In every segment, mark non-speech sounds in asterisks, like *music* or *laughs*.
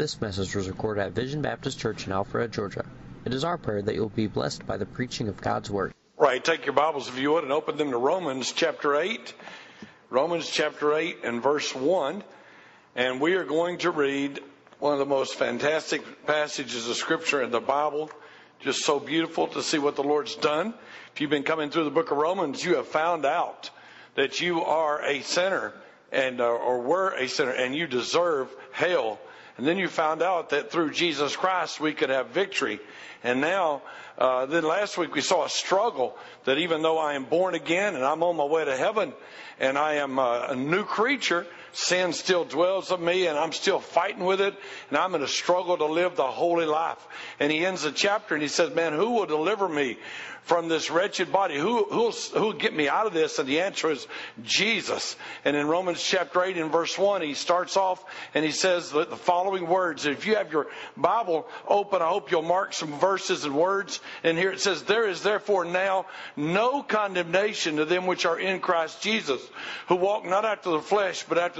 This message was recorded at Vision Baptist Church in Alpharetta, Georgia. It is our prayer that you'll be blessed by the preaching of God's Word. Right, take your Bibles if you would and open them to Romans chapter 8. Romans chapter 8 and verse 1. And we are going to read one of the most fantastic passages of Scripture in the Bible. Just so beautiful to see what the Lord's done. If you've been coming through the book of Romans, you have found out that you are a sinner and uh, or were a sinner and you deserve hell. And then you found out that through Jesus Christ we could have victory. And now, uh, then last week we saw a struggle that even though I am born again and I'm on my way to heaven and I am a, a new creature, sin still dwells in me and I'm still fighting with it and I'm going to struggle to live the holy life. And he ends the chapter and he says, man, who will deliver me from this wretched body? Who, who'll, who'll get me out of this? And the answer is Jesus. And in Romans chapter 8 and verse 1, he starts off and he says the, the following words. If you have your Bible open, I hope you'll mark some verses and words. And here it says, there is therefore now no condemnation to them which are in Christ Jesus, who walk not after the flesh, but after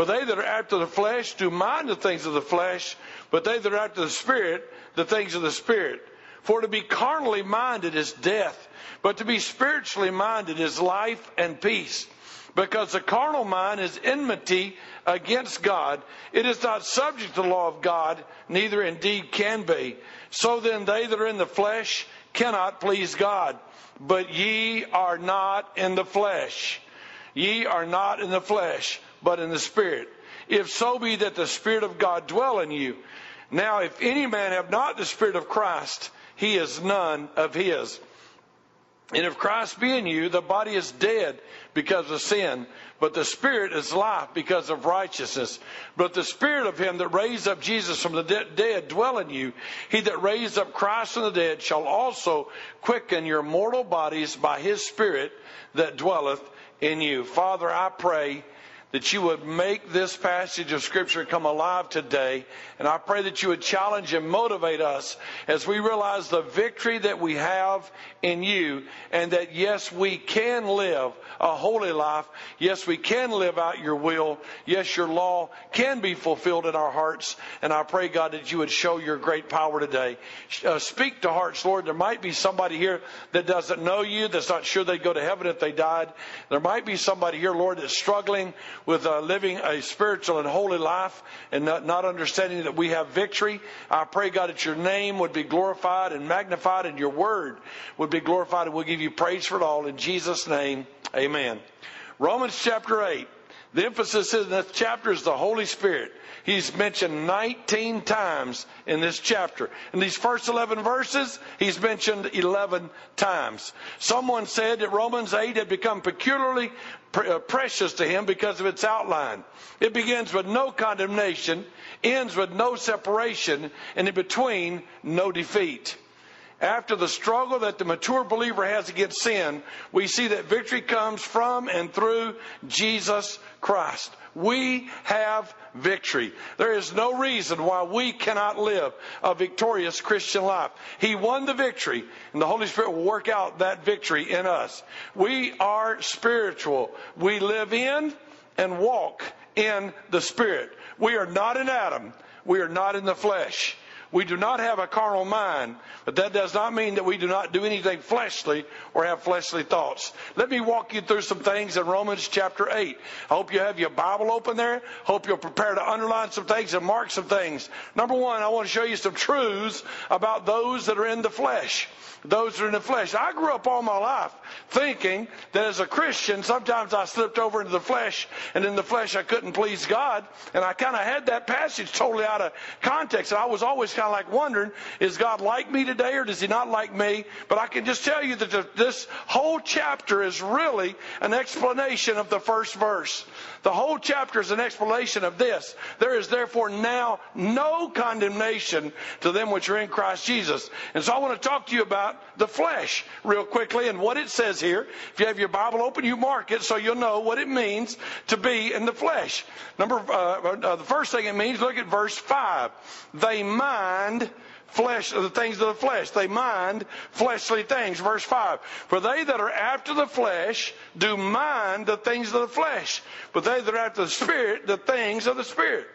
For they that are after the flesh do mind the things of the flesh, but they that are after the Spirit, the things of the Spirit. For to be carnally minded is death, but to be spiritually minded is life and peace. Because the carnal mind is enmity against God. It is not subject to the law of God, neither indeed can be. So then they that are in the flesh cannot please God. But ye are not in the flesh. Ye are not in the flesh, but in the Spirit. If so be that the Spirit of God dwell in you. Now, if any man have not the Spirit of Christ, he is none of his. And if Christ be in you, the body is dead because of sin, but the spirit is life because of righteousness. But the spirit of him that raised up Jesus from the dead dwell in you. He that raised up Christ from the dead shall also quicken your mortal bodies by his spirit that dwelleth in you. Father, I pray that you would make this passage of Scripture come alive today. And I pray that you would challenge and motivate us as we realize the victory that we have in you and that yes, we can live a holy life. Yes, we can live out your will. Yes, your law can be fulfilled in our hearts. And I pray, God, that you would show your great power today. Uh, speak to hearts, Lord. There might be somebody here that doesn't know you, that's not sure they'd go to heaven if they died. There might be somebody here, Lord, that's struggling with uh, living a spiritual and holy life and not, not understanding that we have victory. I pray, God, that your name would be glorified and magnified and your word would be glorified and we'll give you praise for it all. In Jesus' name, amen. Romans chapter 8. The emphasis in this chapter is the Holy Spirit. He's mentioned 19 times in this chapter. In these first 11 verses, he's mentioned 11 times. Someone said that Romans 8 had become peculiarly uh, precious to him because of its outline. It begins with no condemnation, ends with no separation, and in between, no defeat. After the struggle that the mature believer has against sin, we see that victory comes from and through Jesus Christ. We have victory. There is no reason why we cannot live a victorious Christian life. He won the victory, and the Holy Spirit will work out that victory in us. We are spiritual. We live in and walk in the Spirit. We are not in Adam. We are not in the flesh. We do not have a carnal mind, but that does not mean that we do not do anything fleshly or have fleshly thoughts. Let me walk you through some things in Romans chapter 8. I hope you have your Bible open there. Hope you're prepared to underline some things and mark some things. Number one, I want to show you some truths about those that are in the flesh those that are in the flesh. I grew up all my life thinking that as a Christian, sometimes I slipped over into the flesh, and in the flesh I couldn't please God. And I kind of had that passage totally out of context. And I was always kind of like wondering, is God like me today or does he not like me? But I can just tell you that this whole chapter is really an explanation of the first verse. The whole chapter is an explanation of this. There is therefore now no condemnation to them which are in Christ Jesus. And so I want to talk to you about the flesh real quickly and what it says here. If you have your Bible open, you mark it so you'll know what it means to be in the flesh. Number, uh, uh, the first thing it means, look at verse 5. They mind flesh, the things of the flesh. They mind fleshly things. Verse 5. For they that are after the flesh do mind the things of the flesh, but they that are after the spirit, the things of the spirit.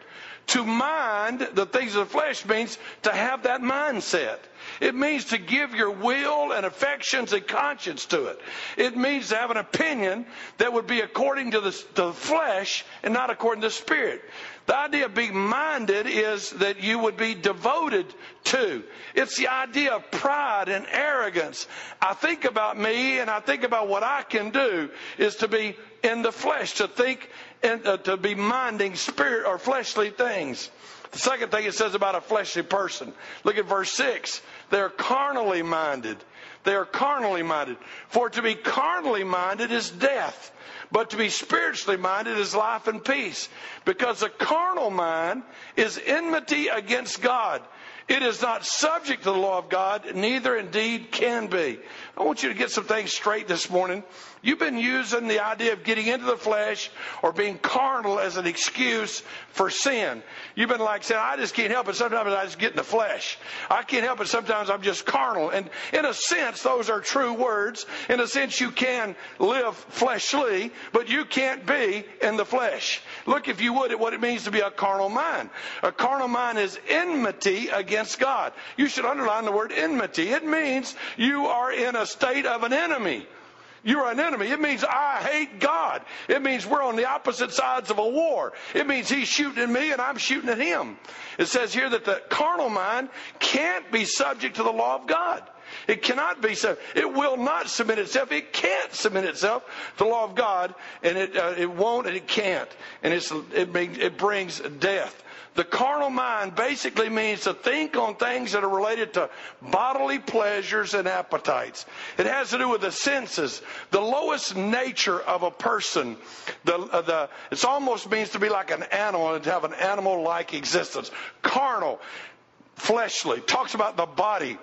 To mind the things of the flesh means to have that mindset. It means to give your will and affections and conscience to it. It means to have an opinion that would be according to the, to the flesh and not according to the spirit. The idea of being minded is that you would be devoted to. It's the idea of pride and arrogance. I think about me and I think about what I can do is to be in the flesh, to think and uh, to be minding spirit or fleshly things. The second thing it says about a fleshly person. Look at verse 6. They're carnally minded. They are carnally minded. For to be carnally minded is death but to be spiritually minded is life and peace. Because the carnal mind is enmity against God. It is not subject to the law of God, neither indeed can be. I want you to get some things straight this morning. You've been using the idea of getting into the flesh or being carnal as an excuse for sin. You've been like saying, I just can't help it. Sometimes I just get in the flesh. I can't help it. Sometimes I'm just carnal. And in a sense, those are true words. In a sense, you can live fleshly, but you can't be in the flesh. Look, if you would, at what it means to be a carnal mind. A carnal mind is enmity against God. You should underline the word enmity. It means you are in a state of an enemy. You're an enemy. It means I hate God. It means we're on the opposite sides of a war. It means he's shooting at me and I'm shooting at him. It says here that the carnal mind can't be subject to the law of God. It cannot be so. It will not submit itself. It can't submit itself to the law of God, and it uh, it won't, and it can't, and it's it, it brings death. The carnal mind basically means to think on things that are related to bodily pleasures and appetites. It has to do with the senses, the lowest nature of a person. The, uh, the, it almost means to be like an animal and to have an animal like existence. Carnal, fleshly, talks about the body.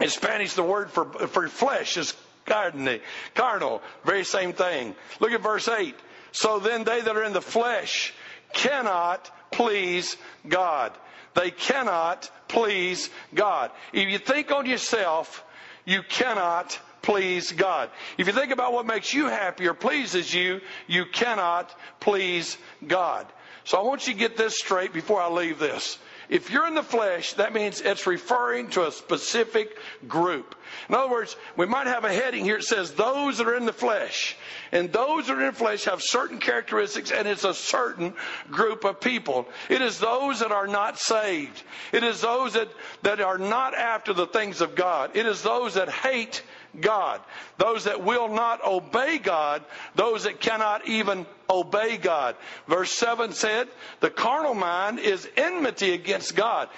In Spanish, the word for, for flesh is carne, carnal, very same thing. Look at verse 8. So then they that are in the flesh cannot please God. They cannot please God. If you think on yourself, you cannot please God. If you think about what makes you happy or pleases you, you cannot please God. So I want you to get this straight before I leave this. If you're in the flesh, that means it's referring to a specific group. In other words, we might have a heading here that says those that are in the flesh. And those that are in the flesh have certain characteristics, and it's a certain group of people. It is those that are not saved. It is those that, that are not after the things of God. It is those that hate God. Those that will not obey God, those that cannot even obey God. Verse 7 said, The carnal mind is enmity against God.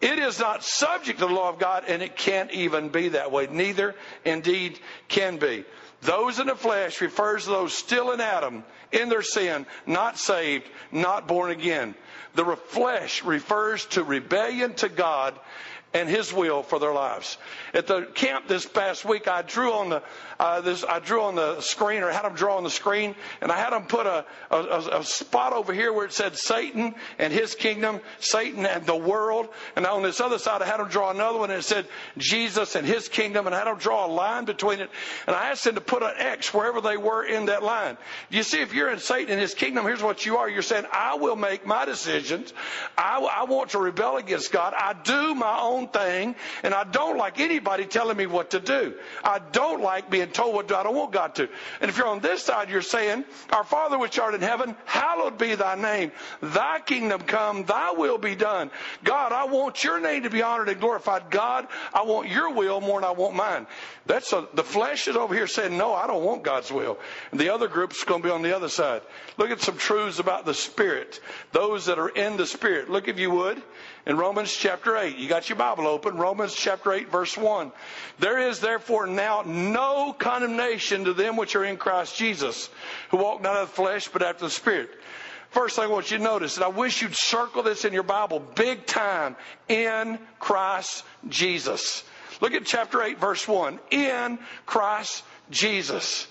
It is not subject to the law of God, and it can't even be that way. Neither indeed can be. Those in the flesh refers to those still in Adam, in their sin, not saved, not born again. The flesh refers to rebellion to God and His will for their lives. At the camp this past week, I drew on the uh, this I drew on the screen or had them draw on the screen, and I had them put a, a, a spot over here where it said Satan and his kingdom, Satan and the world, and on this other side I had them draw another one and it said Jesus and his kingdom, and I had them draw a line between it, and I asked them to put an X wherever they were in that line. You see, if you're in Satan and his kingdom, here's what you are. You're saying, I will make my decisions. I, I want to rebel against God. I do my own thing, and I don't like anybody telling me what to do. I don't like being told what. I don't want God to. And if you're on this side, you're saying, Our Father which art in heaven, hallowed be thy name. Thy kingdom come, thy will be done. God, I want your name to be honored and glorified. God, I want your will more than I want mine. That's a, the flesh is over here saying, No, I don't want God's will. And the other group's going to be on the other side. Look at some truths about the Spirit. Those that are in the Spirit. Look, if you would, in Romans chapter 8. You got your Bible open, Romans chapter 8, verse 1. There is therefore now no condemnation to them which are in Christ Jesus, who walk not after the flesh, but after the Spirit. First thing I want you to notice, and I wish you'd circle this in your Bible big time, in Christ Jesus. Look at chapter 8, verse 1. In Christ Jesus.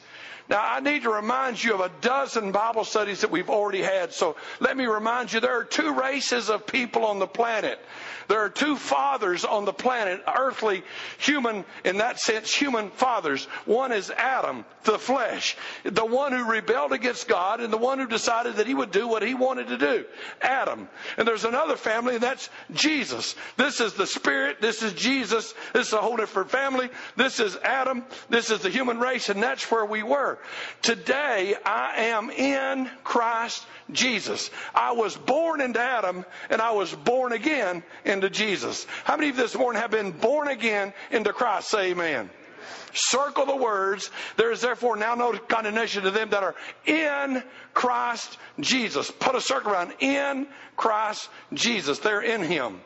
Now, I need to remind you of a dozen Bible studies that we've already had. So let me remind you there are two races of people on the planet. There are two fathers on the planet, earthly, human, in that sense, human fathers. One is Adam, the flesh, the one who rebelled against God and the one who decided that he would do what he wanted to do. Adam. And there's another family, and that's Jesus. This is the Spirit. This is Jesus. This is a whole different family. This is Adam. This is the human race, and that's where we were. Today, I am in Christ Jesus. I was born into Adam, and I was born again into Jesus. How many of you this morning have been born again into Christ? Say amen. Circle the words. There is therefore now no condemnation to them that are in Christ Jesus. Put a circle around in Christ Jesus. They're in Him.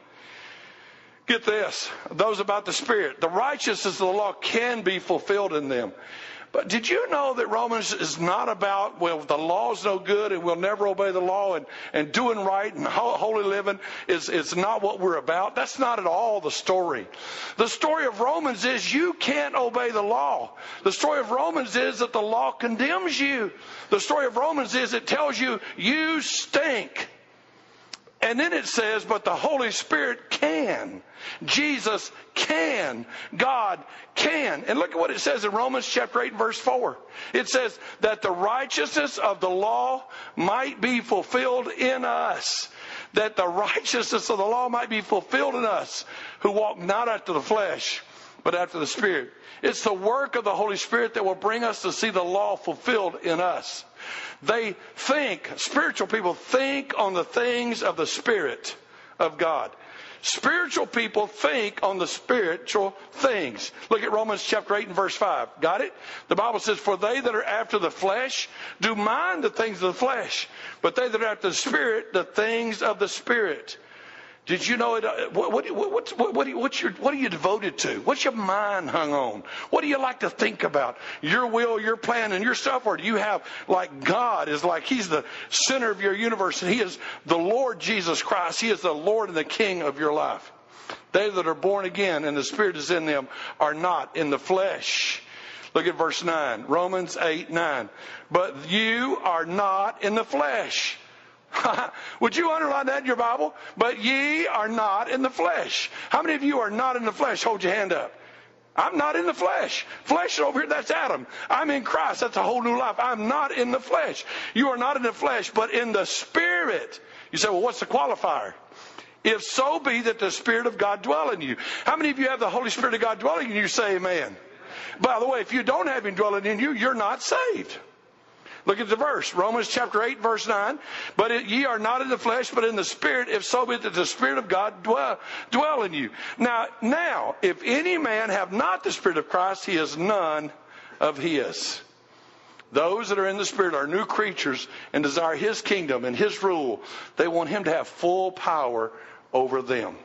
Get this. Those about the Spirit. The righteousness of the law can be fulfilled in them. But did you know that Romans is not about, well, the law's no good and we'll never obey the law and, and doing right and holy living is, is not what we're about? That's not at all the story. The story of Romans is you can't obey the law. The story of Romans is that the law condemns you. The story of Romans is it tells you you stink. And then it says, but the Holy Spirit can. Jesus can. God can. And look at what it says in Romans chapter 8 verse 4. It says that the righteousness of the law might be fulfilled in us. That the righteousness of the law might be fulfilled in us who walk not after the flesh, but after the Spirit. It's the work of the Holy Spirit that will bring us to see the law fulfilled in us. They think, spiritual people think on the things of the Spirit of God. Spiritual people think on the spiritual things. Look at Romans chapter 8 and verse 5. Got it? The Bible says, For they that are after the flesh do mind the things of the flesh, but they that are after the Spirit, the things of the Spirit. Did you know it? Uh, what, what, what, what, what, what's your, what are you devoted to? What's your mind hung on? What do you like to think about? Your will, your plan, and your stuff? Or do you have like God is like He's the center of your universe and He is the Lord Jesus Christ. He is the Lord and the King of your life. They that are born again and the Spirit is in them are not in the flesh. Look at verse 9. Romans 8, 9. But you are not in the flesh *laughs* Would you underline that in your Bible? But ye are not in the flesh. How many of you are not in the flesh? Hold your hand up. I'm not in the flesh. Flesh is over here, that's Adam. I'm in Christ, that's a whole new life. I'm not in the flesh. You are not in the flesh, but in the Spirit. You say, well, what's the qualifier? If so be that the Spirit of God dwell in you. How many of you have the Holy Spirit of God dwelling in you? Say amen. By the way, if you don't have Him dwelling in you, you're not saved. Look at the verse, Romans chapter 8, verse 9. But ye are not in the flesh, but in the spirit, if so be that the spirit of God dwell, dwell in you. Now, now, if any man have not the spirit of Christ, he is none of his. Those that are in the Spirit are new creatures and desire His kingdom and His rule. They want Him to have full power over them.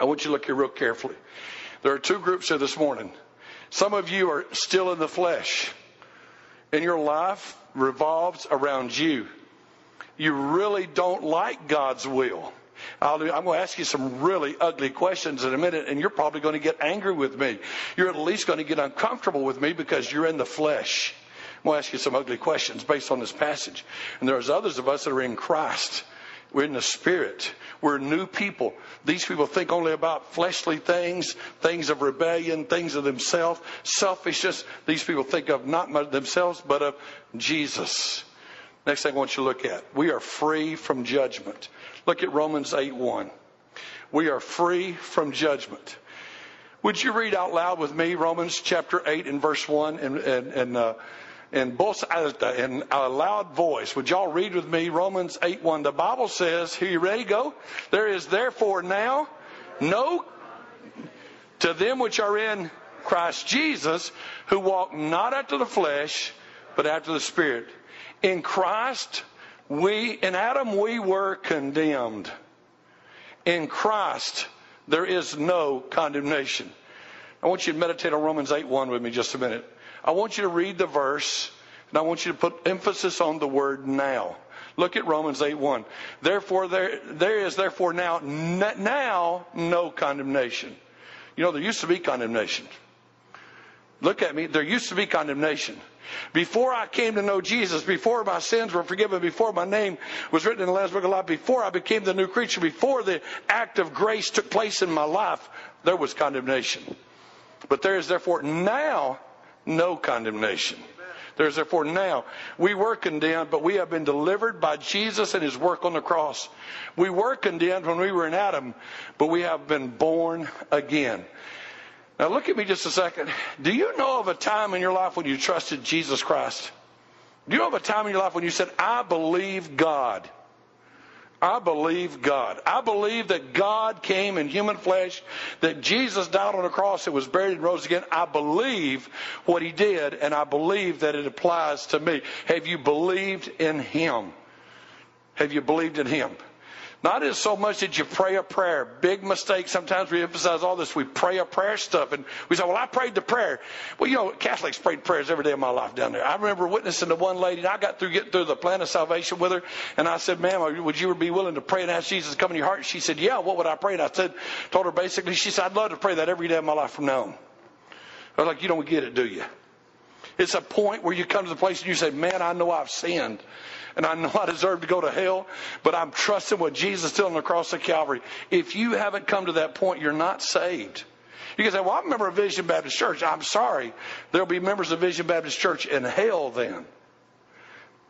I want you to look here real carefully. There are two groups here this morning. Some of you are still in the flesh and your life revolves around you. You really don't like God's will. i am going to ask you some really ugly questions in a minute, and you're probably going to get angry with me. You're at least going to get uncomfortable with me because you're in the flesh. I'm going to ask you some ugly questions based on this passage. And there's others of us that are in Christ. We're in the spirit. We're new people. These people think only about fleshly things, things of rebellion, things of themselves, selfishness. These people think of not themselves, but of Jesus. Next thing I want you to look at. We are free from judgment. Look at Romans 8 1. We are free from judgment. Would you read out loud with me Romans chapter 8 and verse 1 and, and, and uh, in voz alta, in a loud voice. Would y'all read with me Romans 8 1? The Bible says, here you ready? Go. There is therefore now no to them which are in Christ Jesus, who walk not after the flesh, but after the Spirit. In Christ, we, in Adam, we were condemned. in Christ, there is no condemnation. I want you to meditate on Romans 8 1 with me just a minute. I want you to read the verse, and I want you to put emphasis on the word now. Look at Romans 8 1. Therefore, there, there is therefore now, now no condemnation. You know, there used to be condemnation. Look at me. There used to be condemnation. Before I came to know Jesus, before my sins were forgiven, before my name was written in the Lamb's Book of Life, before I became the new creature, before the act of grace took place in my life, there was condemnation. But there is therefore now no condemnation. There's therefore now. We were condemned, but we have been delivered by Jesus and his work on the cross. We were condemned when we were in Adam, but we have been born again. Now, look at me just a second. Do you know of a time in your life when you trusted Jesus Christ? Do you know of a time in your life when you said, I believe God? I believe God. I believe that God came in human flesh, that Jesus died on the cross and was buried and rose again. I believe what he did, and I believe that it applies to me. Have you believed in him? Have you believed in him? Not as so much that you pray a prayer. Big mistake. Sometimes we emphasize all this. We pray a prayer stuff. And we say, well, I prayed the prayer. Well, you know, Catholics prayed prayers every day of my life down there. I remember witnessing to one lady, and I got through getting through the plan of salvation with her. And I said, ma'am, would you be willing to pray and ask Jesus to come in your heart? She said, yeah, what would I pray? And I said, told her basically, she said, I'd love to pray that every day of my life from now on. I was like, you don't get it, do you? It's a point where you come to the place and you say, man, I know I've sinned and I know I deserve to go to hell, but I'm trusting what Jesus did on the cross of Calvary. If you haven't come to that point, you're not saved. You can say, well, I'm a member of Vision Baptist Church. I'm sorry. There'll be members of Vision Baptist Church in hell then.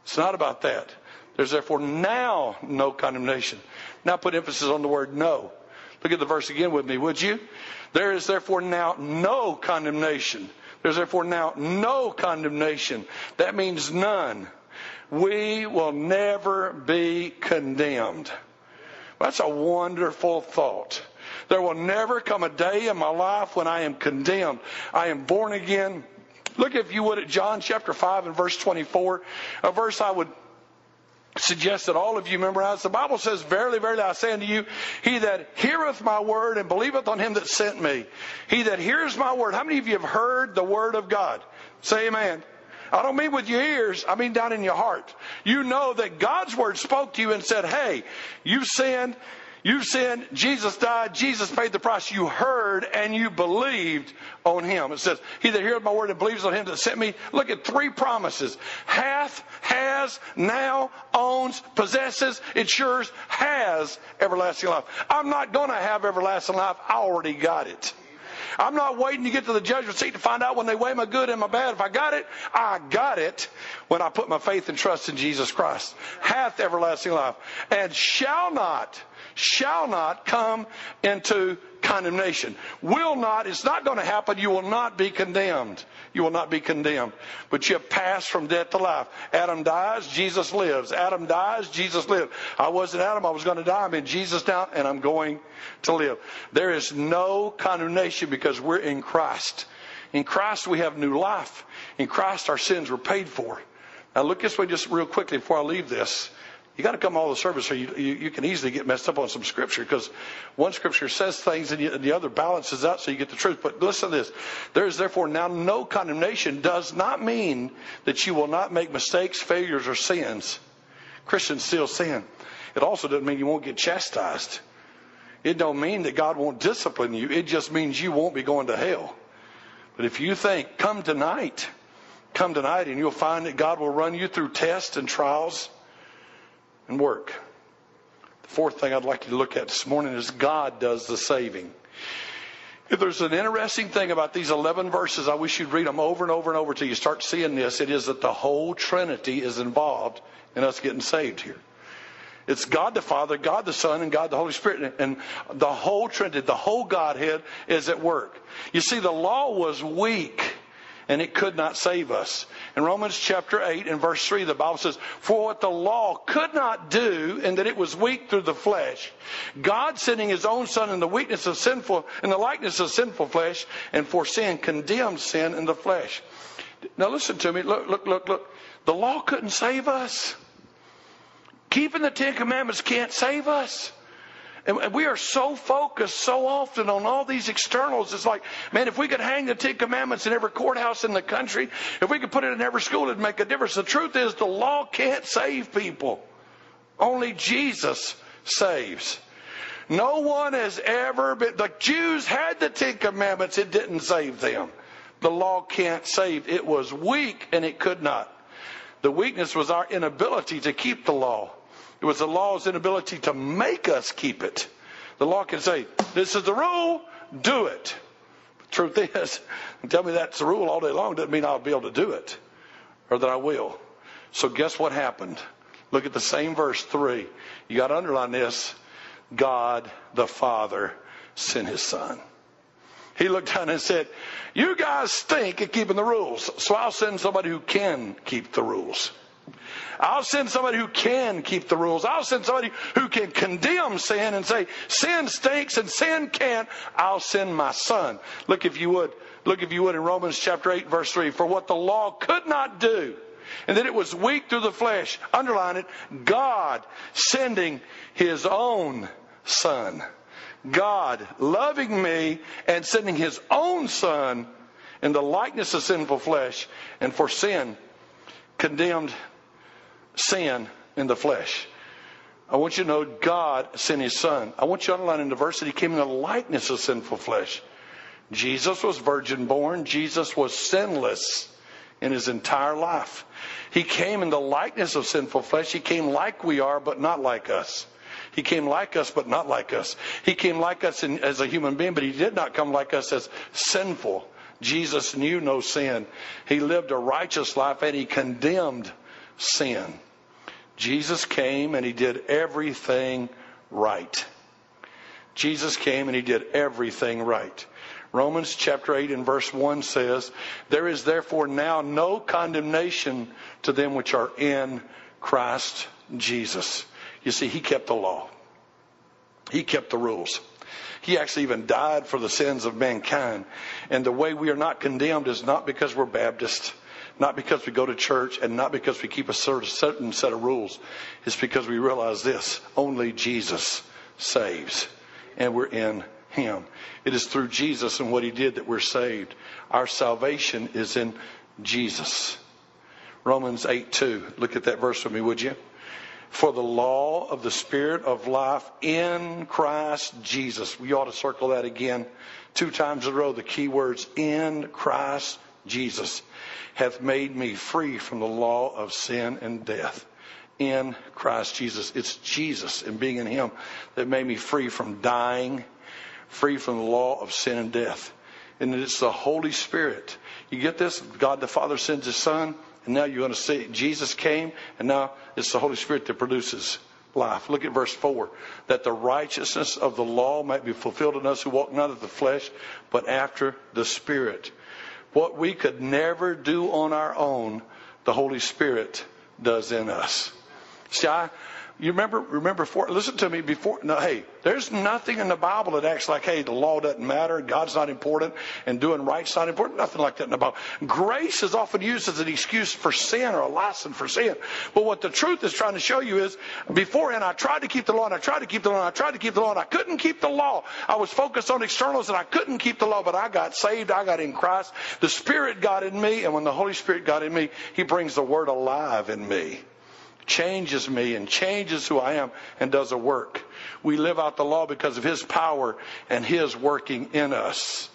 It's not about that. There's therefore now no condemnation. Now put emphasis on the word no. Look at the verse again with me, would you? There is therefore now no condemnation. There's therefore now no condemnation. That means none we will never be condemned. That's a wonderful thought. There will never come a day in my life when I am condemned. I am born again. Look, if you would, at John chapter 5 and verse 24, a verse I would suggest that all of you memorize. The Bible says, Verily, verily, I say unto you, he that heareth my word and believeth on him that sent me, he that hears my word. How many of you have heard the word of God? Say amen. I don't mean with your ears, I mean down in your heart. You know that God's word spoke to you and said, hey, you've sinned, you sinned, Jesus died, Jesus paid the price. You heard and you believed on him. It says, He that heareth my word and believes on him that sent me. Look at three promises. Hath, has, now, owns, possesses, ensures, has everlasting life. I'm not going to have everlasting life. I already got it. I'm not waiting to get to the judgment seat to find out when they weigh my good and my bad. If I got it, I got it when I put my faith and trust in Jesus Christ. Hath everlasting life and shall not, shall not come into condemnation. Will not, it's not going to happen. You will not be condemned. You will not be condemned. But you have passed from death to life. Adam dies, Jesus lives. Adam dies, Jesus lives. I wasn't Adam, I was going to die. I'm in Jesus now, and I'm going to live. There is no condemnation because we're in Christ. In Christ, we have new life. In Christ, our sins were paid for. Now, look this way just real quickly before I leave this. You got to come all the service, or you, you, you, can easily get messed up on some scripture because one scripture says things and, you, and the other balances out so you get the truth. But listen to this: there is therefore now no condemnation. Does not mean that you will not make mistakes, failures, or sins. Christians still sin. It also doesn't mean you won't get chastised. It don't mean that God won't discipline you. It just means you won't be going to hell. But if you think, come tonight, come tonight, and you'll find that God will run you through tests and trials and work. The fourth thing I'd like you to look at this morning is God does the saving. If there's an interesting thing about these 11 verses, I wish you'd read them over and over and over till you start seeing this. It is that the whole Trinity is involved in us getting saved here. It's God the Father, God the Son, and God the Holy Spirit. And the whole Trinity, the whole Godhead is at work. You see, the law was weak and it could not save us. In Romans chapter 8 and verse 3, the Bible says, For what the law could not do, and that it was weak through the flesh, God sending his own Son in the weakness of sinful, in the likeness of sinful flesh, and for sin condemned sin in the flesh. Now listen to me. Look, look, look, look. The law couldn't save us. Keeping the Ten Commandments can't save us. And we are so focused so often on all these externals. It's like, man, if we could hang the Ten Commandments in every courthouse in the country, if we could put it in every school, it'd make a difference. The truth is, the law can't save people. Only Jesus saves. No one has ever been, the Jews had the Ten Commandments, it didn't save them. The law can't save. It was weak and it could not. The weakness was our inability to keep the law. It was the law's inability to make us keep it. The law can say, this is the rule, do it. truth is, *laughs* tell me that's the rule all day long doesn't mean I'll be able to do it or that I will. So guess what happened? Look at the same verse 3. You got to underline this. God the Father sent his son. He looked down and said, You guys stink at keeping the rules, so I'll send somebody who can keep the rules. I'll send somebody who can keep the rules. I'll send somebody who can condemn sin and say, sin stinks and sin can't. I'll send my son. Look if you would. Look if you would in Romans chapter 8 verse 3. For what the law could not do, and that it was weak through the flesh. Underline it. God sending his own son. God loving me and sending his own son in the likeness of sinful flesh and for sin condemned sin in the flesh. I want you to know God sent his son. I want you to underline in the verse that he came in the likeness of sinful flesh. Jesus was virgin born. Jesus was sinless in his entire life. He came in the likeness of sinful flesh. He came like we are, but not like us. He came like us, but not like us. He came like us in, as a human being, but he did not come like us as sinful. Jesus knew no sin. He lived a righteous life and he condemned sin. Jesus came and he did everything right. Jesus came and he did everything right. Romans chapter 8 and verse 1 says, There is therefore now no condemnation to them which are in Christ Jesus. You see, he kept the law. He kept the rules. He actually even died for the sins of mankind. And the way we are not condemned is not because we're Baptist, not because we go to church, and not because we keep a certain set of rules. It's because we realize this only Jesus saves, and we're in Him. It is through Jesus and what He did that we're saved. Our salvation is in Jesus. Romans 8 2. Look at that verse with me, would you? For the law of the Spirit of life in Christ Jesus. We ought to circle that again two times in a row. The key words in Christ Jesus hath made me free from the law of sin and death. In Christ Jesus. It's Jesus and being in Him that made me free from dying, free from the law of sin and death. And it's the Holy Spirit. You get this? God the Father sends His Son and now you're going to see Jesus came, and now it's the Holy Spirit that produces life. Look at verse 4 that the righteousness of the law might be fulfilled in us who walk not of the flesh, but after the Spirit. What we could never do on our own, the Holy Spirit does in us. See, I, you remember, remember, listen to me before, no, hey, there's nothing in the Bible that acts like, hey, the law doesn't matter, God's not important, and doing right's not important. Nothing like that in the Bible. Grace is often used as an excuse for sin or a license for sin. But what the truth is trying to show you is, beforehand, I tried to keep the law, and I tried to keep the law, and I tried to keep the law, and I couldn't keep the law. I was focused on externals, and I couldn't keep the law, but I got saved, I got in Christ. The Spirit got in me, and when the Holy Spirit got in me, He brings the Word alive in me changes me and changes who I am and does a work. We live out the law because of His power and His working in us.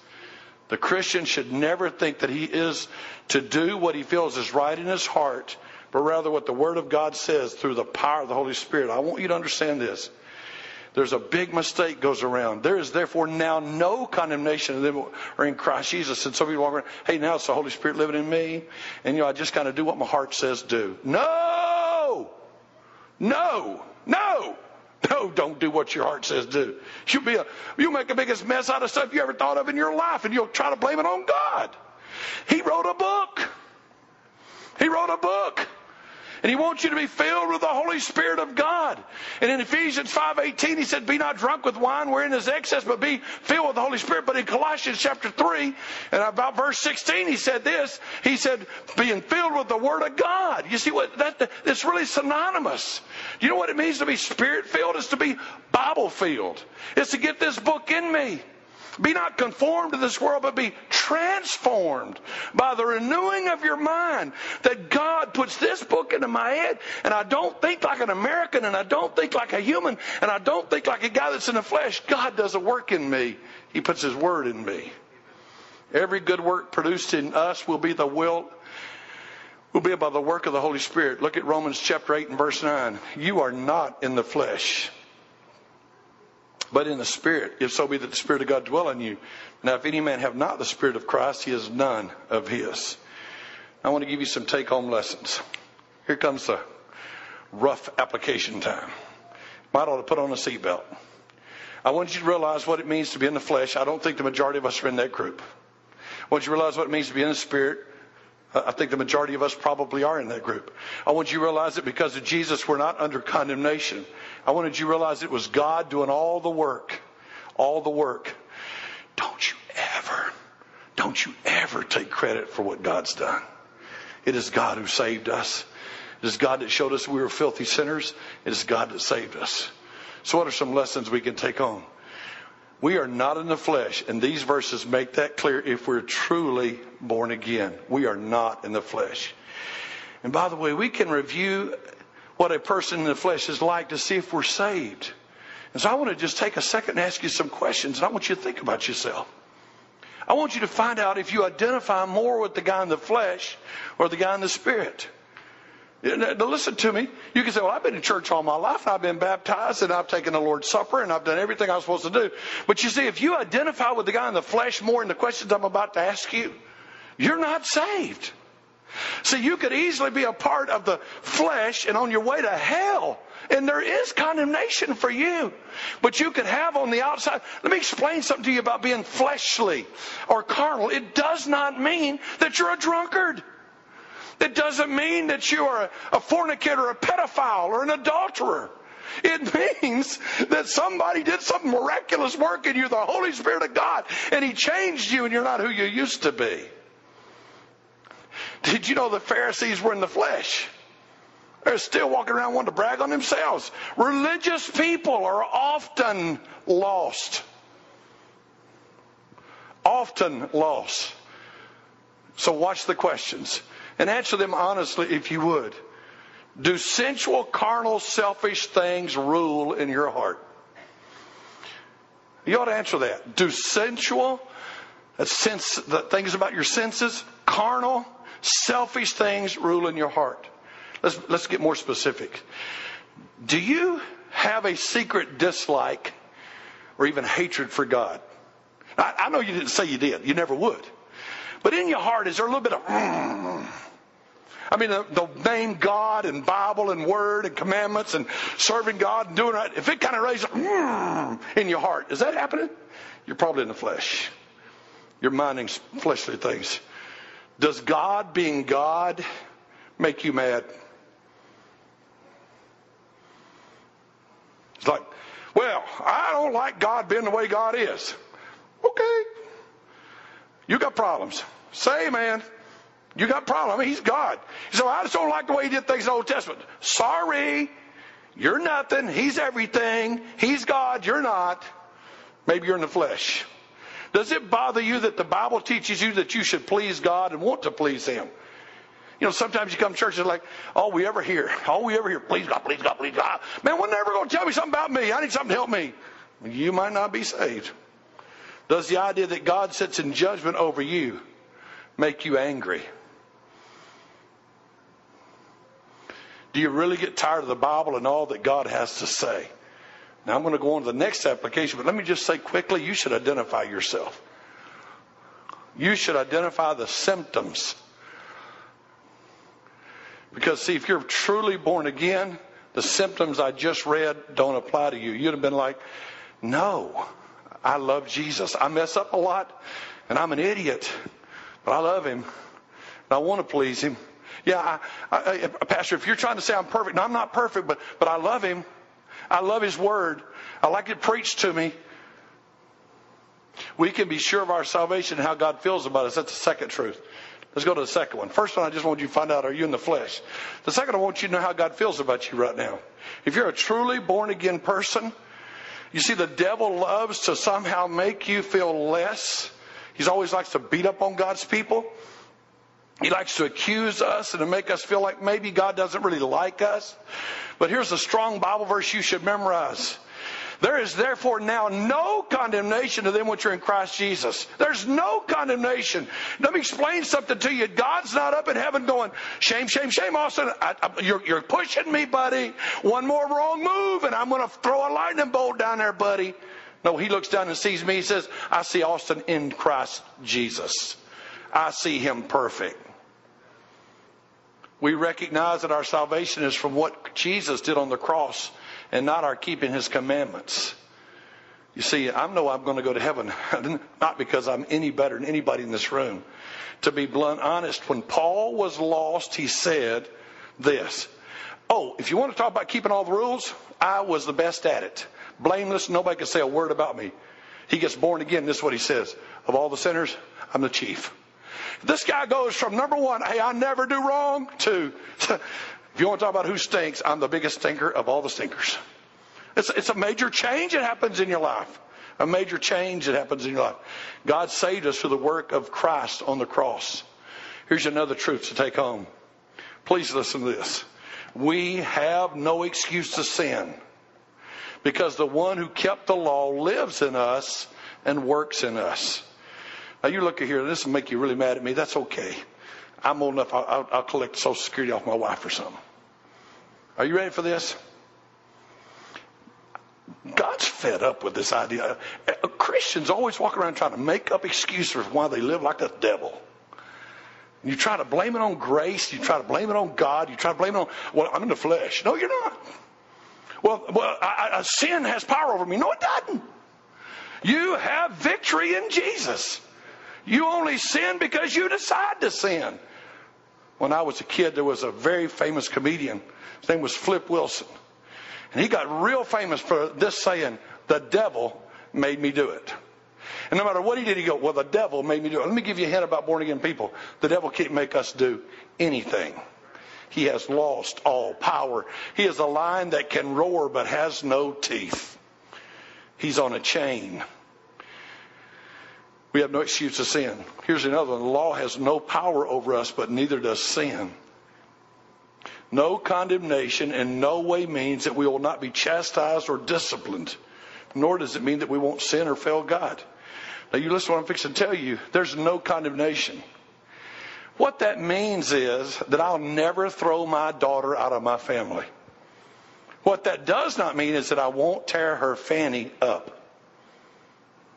The Christian should never think that he is to do what he feels is right in his heart, but rather what the Word of God says through the power of the Holy Spirit. I want you to understand this. There's a big mistake goes around. There is therefore now no condemnation of them who are in Christ Jesus. And some people walk around, hey, now it's the Holy Spirit living in me. And, you know, I just kind of do what my heart says do. No! No, no, no, don't do what your heart says do. You'll be a, you'll make the biggest mess out of stuff you ever thought of in your life and you'll try to blame it on God. He wrote a book. He wrote a book. And he wants you to be filled with the Holy Spirit of God. And in Ephesians 5.18, he said, be not drunk with wine wherein is excess, but be filled with the Holy Spirit. But in Colossians chapter 3, and about verse 16, he said this. He said, being filled with the Word of God. You see what, that, that's really synonymous. Do you know what it means to be Spirit filled? It's to be Bible filled. It's to get this book in me. Be not conformed to this world, but be transformed by the renewing of your mind. That God puts this book into my head, and I don't think like an American, and I don't think like a human, and I don't think like a guy that's in the flesh. God does a work in me. He puts His Word in me. Every good work produced in us will be the will will be by the work of the Holy Spirit. Look at Romans chapter 8 and verse 9. You are not in the flesh but in the Spirit, if so be that the Spirit of God dwell in you. Now, if any man have not the Spirit of Christ, he is none of his. I want to give you some take home lessons. Here comes the rough application time. Might ought to put on a seatbelt. I want you to realize what it means to be in the flesh. I don't think the majority of us are in that group. I want you to realize what it means to be in the Spirit. I think the majority of us probably are in that group. I want you to realize that because of Jesus, we're not under condemnation. I wanted you to realize it was God doing all the work. All the work. Don't you ever, don't you ever take credit for what God's done. It is God who saved us. It is God that showed us we were filthy sinners. It is God that saved us. So, what are some lessons we can take home? We are not in the flesh, and these verses make that clear if we're truly born again. We are not in the flesh. And by the way, we can review what a person in the flesh is like to see if we're saved. And so I want to just take a second and ask you some questions, and I want you to think about yourself. I want you to find out if you identify more with the guy in the flesh or the guy in the spirit. Now, listen to me. You can say, well, I've been in church all my life, and I've been baptized, and I've taken the Lord's Supper, and I've done everything I was supposed to do. But you see, if you identify with the guy in the flesh more in the questions I'm about to ask you, you're not saved. See, you could easily be a part of the flesh and on your way to hell. And there is condemnation for you. But you could have on the outside. Let me explain something to you about being fleshly or carnal. It does not mean that you're a drunkard. It doesn't mean that you are a, fornicator, or a pedophile, or an adulterer. It *laughs* means that somebody did some miraculous work in you, the Holy Spirit of God, and He changed you, and you're not who you used to be. Did you know the Pharisees were in the flesh? They're still walking around wanting to brag on themselves. Religious people are often lost. Often lost. So watch the questions and answer them honestly if you would. Do sensual, carnal, selfish things rule in your heart? You ought to answer that. Do sensual, uh, sense, the things about your senses, carnal, selfish things rule in your heart? Let's, let's get more specific. Do you have a secret dislike or even hatred for God? I, I know you didn't say you did. You never would. But in your heart, is there a little bit of, mm, I mean, the, the, name God and Bible and Word and commandments and serving God and doing right, if it kind of raises mm, in your heart, is that happening? You're probably in the flesh. You're minding fleshly things. Does God being God make you mad? It's like, well, I don't like God being the way God is. Okay. You got problems. Say, man. You got problems. I mean, he's God. So I just don't like the way he did things in the Old Testament. Sorry. You're nothing. He's everything. He's God. You're not. Maybe you're in the flesh. Does it bother you that the Bible teaches you that you should please God and want to please Him? You know, sometimes you come to church and like, all we ever hear, all we ever hear, please God, please God, please God. Man, when they ever going to tell me something about me? I need something to help me. You might not be saved. Does the idea that God sits in judgment over you make you angry? Do you really get tired of the Bible and all that God has to say? Now I'm going to go on to the next application, but let me just say quickly you should identify yourself. You should identify the symptoms. Because, see, if you're truly born again, the symptoms I just read don't apply to you. You'd have been like, no, I love Jesus. I mess up a lot, and I'm an idiot, but I love him, and I want to please him. Yeah, I, I, I, Pastor, if you're trying to say I'm perfect, no, I'm not perfect, but, but I love him. I love his word. I like it preached to me. We can be sure of our salvation and how God feels about us. That's the second truth. Let's go to the second one. First one, I just want you to find out, are you in the flesh? The second, I want you to know how God feels about you right now. If you're a truly born again person, you see, the devil loves to somehow make you feel less. He always likes to beat up on God's people. He likes to accuse us and to make us feel like maybe God doesn't really like us. But here's a strong Bible verse you should memorize. There is therefore now no condemnation to them which are in Christ Jesus. There's no condemnation. Let me explain something to you. God's not up in heaven going, shame, shame, shame, Austin. I, I, you're, you're pushing me, buddy. One more wrong move and I'm going to throw a lightning bolt down there, buddy. No, he looks down and sees me. He says, I see Austin in Christ Jesus. I see him perfect. We recognize that our salvation is from what Jesus did on the cross and not our keeping his commandments. You see, I know I'm going to go to heaven, *laughs* not because I'm any better than anybody in this room. To be blunt honest, when Paul was lost, he said this. Oh, if you want to talk about keeping all the rules, I was the best at it. Blameless, nobody could say a word about me. He gets born again, this is what he says. Of all the sinners, I'm the chief. This guy goes from number one, hey, I never do wrong, to *laughs* if you want to talk about who stinks, I'm the biggest stinker of all the stinkers. It's, it's a major change that happens in your life. A major change that happens in your life. God saved us through the work of Christ on the cross. Here's another truth to take home. Please listen to this. We have no excuse to sin because the one who kept the law lives in us and works in us. Now you look at here, this will make you really mad at me. That's okay. I'm old enough, I'll, I'll collect Social Security off my wife or something. Are you ready for this? God's fed up with this idea. Uh, Christians always walk around trying to make up excuses for why they live like the devil. You try to blame it on grace. You try to blame it on God. You try to blame it on, well, I'm in the flesh. No, you're not. Well, well I, I, sin has power over me. No, it doesn't. You have victory in Jesus. You only sin because you decide to sin. When I was a kid, there was a very famous comedian. His name was Flip Wilson. And he got real famous for this saying, the devil made me do it. And no matter what he did, he go, well, the devil made me do it. Let me give you a hint about born again people. The devil can't make us do anything. He has lost all power. He is a lion that can roar but has no teeth. He's on a chain. We have no excuse to sin. Here's another one. The law has no power over us, but neither does sin. No condemnation in no way means that we will not be chastised or disciplined, nor does it mean that we won't sin or fail God. Now, you listen to what I'm fixing to tell you. There's no condemnation. What that means is that I'll never throw my daughter out of my family. What that does not mean is that I won't tear her fanny up.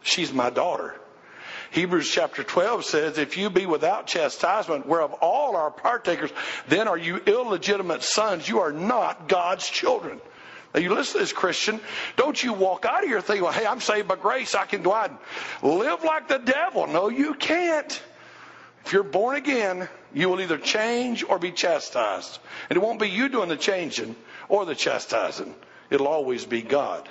She's my daughter. Hebrews chapter 12 says, If you be without chastisement, whereof all are partakers, then are you illegitimate sons. You are not God's children. Now you listen to this, Christian. Don't you walk out of here thinking, well, hey, I'm saved by grace. I can go out and live like the devil. No, you can't. If you're born again, you will either change or be chastised. And it won't be you doing the changing or the chastising. It'll always be God.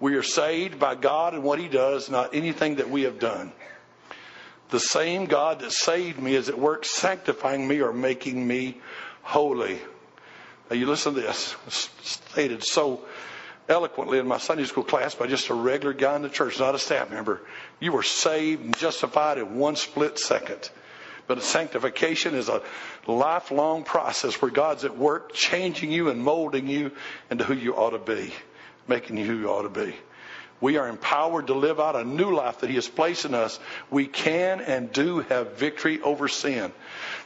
We are saved by God and what He does, not anything that we have done. The same God that saved me is at work sanctifying me or making me holy. Now you listen to this, stated so eloquently in my Sunday school class by just a regular guy in the church, not a staff member. You were saved and justified in one split second. But sanctification is a lifelong process where God's at work changing you and molding you into who you ought to be making you who you ought to be. We are empowered to live out a new life that He has placed in us. We can and do have victory over sin.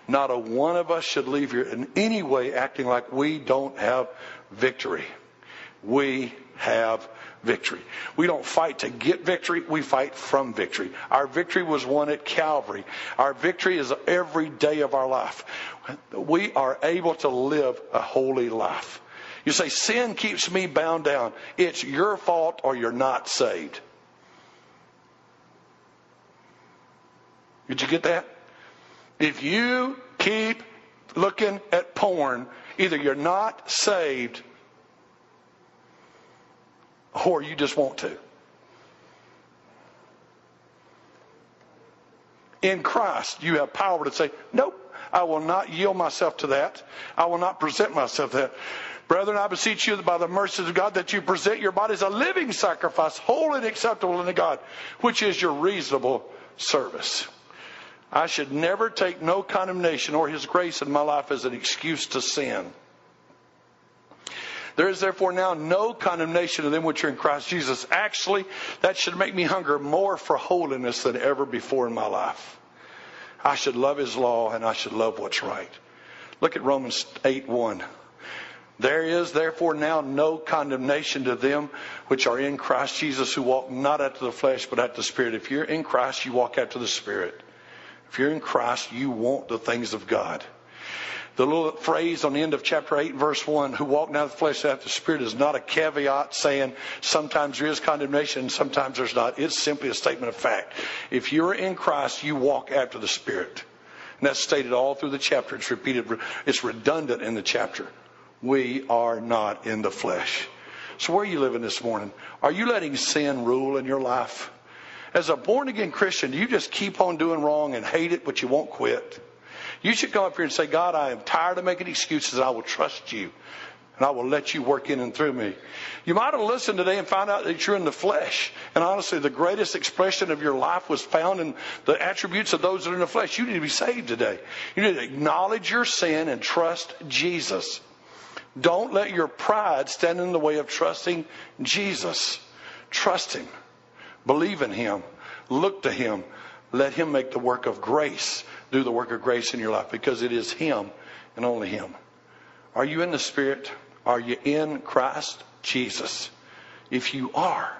Not a one of us should leave here in any way acting like we don't have victory. We have victory. We don't fight to get victory, we fight from victory. Our victory was won at Calvary. Our victory is every day of our life. We are able to live a holy life. You say, sin keeps me bound down. It's your fault or you're not saved. Did you get that? If you keep looking at porn, either you're not saved or you just want to. In Christ, you have power to say, nope, I will not yield myself to that. I will not present myself to that. Brethren, I beseech you by the mercies of God that you present your bodies a living sacrifice, holy and acceptable unto God, which is your reasonable service. I should never take no condemnation or his grace in my life as an excuse to sin. There is therefore now no condemnation of them which are in Christ Jesus. Actually, that should make me hunger more for holiness than ever before in my life. I should love his law and I should love what's right. Look at Romans 8 1. There is therefore now no condemnation to them which are in Christ Jesus who walk not after the flesh but after the Spirit. If you're in Christ, you walk after the Spirit. If you're in Christ, you want the things of God. The little phrase on the end of chapter 8, verse 1, who walk not after the flesh after the Spirit, is not a caveat saying sometimes there is condemnation and sometimes there's not. It's simply a statement of fact. If you're in Christ, you walk after the Spirit. And that's stated all through the chapter. It's repeated, it's redundant in the chapter. We are not in the flesh. So, where are you living this morning? Are you letting sin rule in your life? As a born again Christian, do you just keep on doing wrong and hate it, but you won't quit? You should come up here and say, God, I am tired of making excuses. I will trust you. And I will let you work in and through me. You might have listened today and found out that you're in the flesh. And honestly, the greatest expression of your life was found in the attributes of those that are in the flesh. You need to be saved today. You need to acknowledge your sin and trust Jesus. Don't let your pride stand in the way of trusting Jesus. Trust Him. Believe in Him. Look to Him. Let Him make the work of grace do the work of grace in your life because it is Him and only Him. Are you in the Spirit? Are you in Christ Jesus? If you are,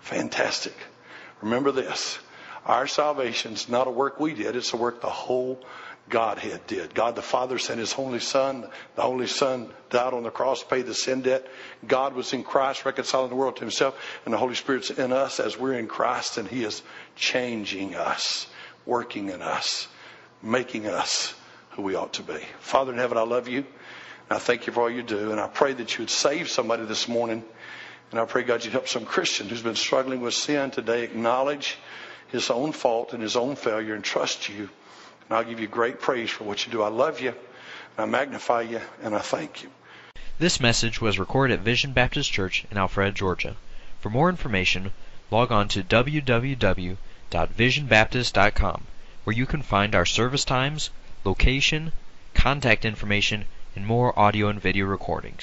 fantastic. Remember this. Our salvation is not a work we did, it's a work the whole Godhead did. God the Father sent His only Son. The only Son died on the cross, paid the sin debt. God was in Christ, reconciling the world to Himself, and the Holy Spirit's in us as we're in Christ, and He is changing us, working in us making us who we ought to be. Father in heaven, I love you. And I thank you for all you do. And I pray that you would save somebody this morning. And I pray, God, you'd help some Christian who's been struggling with sin today acknowledge his own fault and his own failure and trust you. And I'll give you great praise for what you do. I love you. I magnify you. And I thank you. This message was recorded at Vision Baptist Church in Alpharetta, Georgia. For more information, log on to www.visionbaptist.com where you can find our service times, location, contact information, and more audio and video recordings.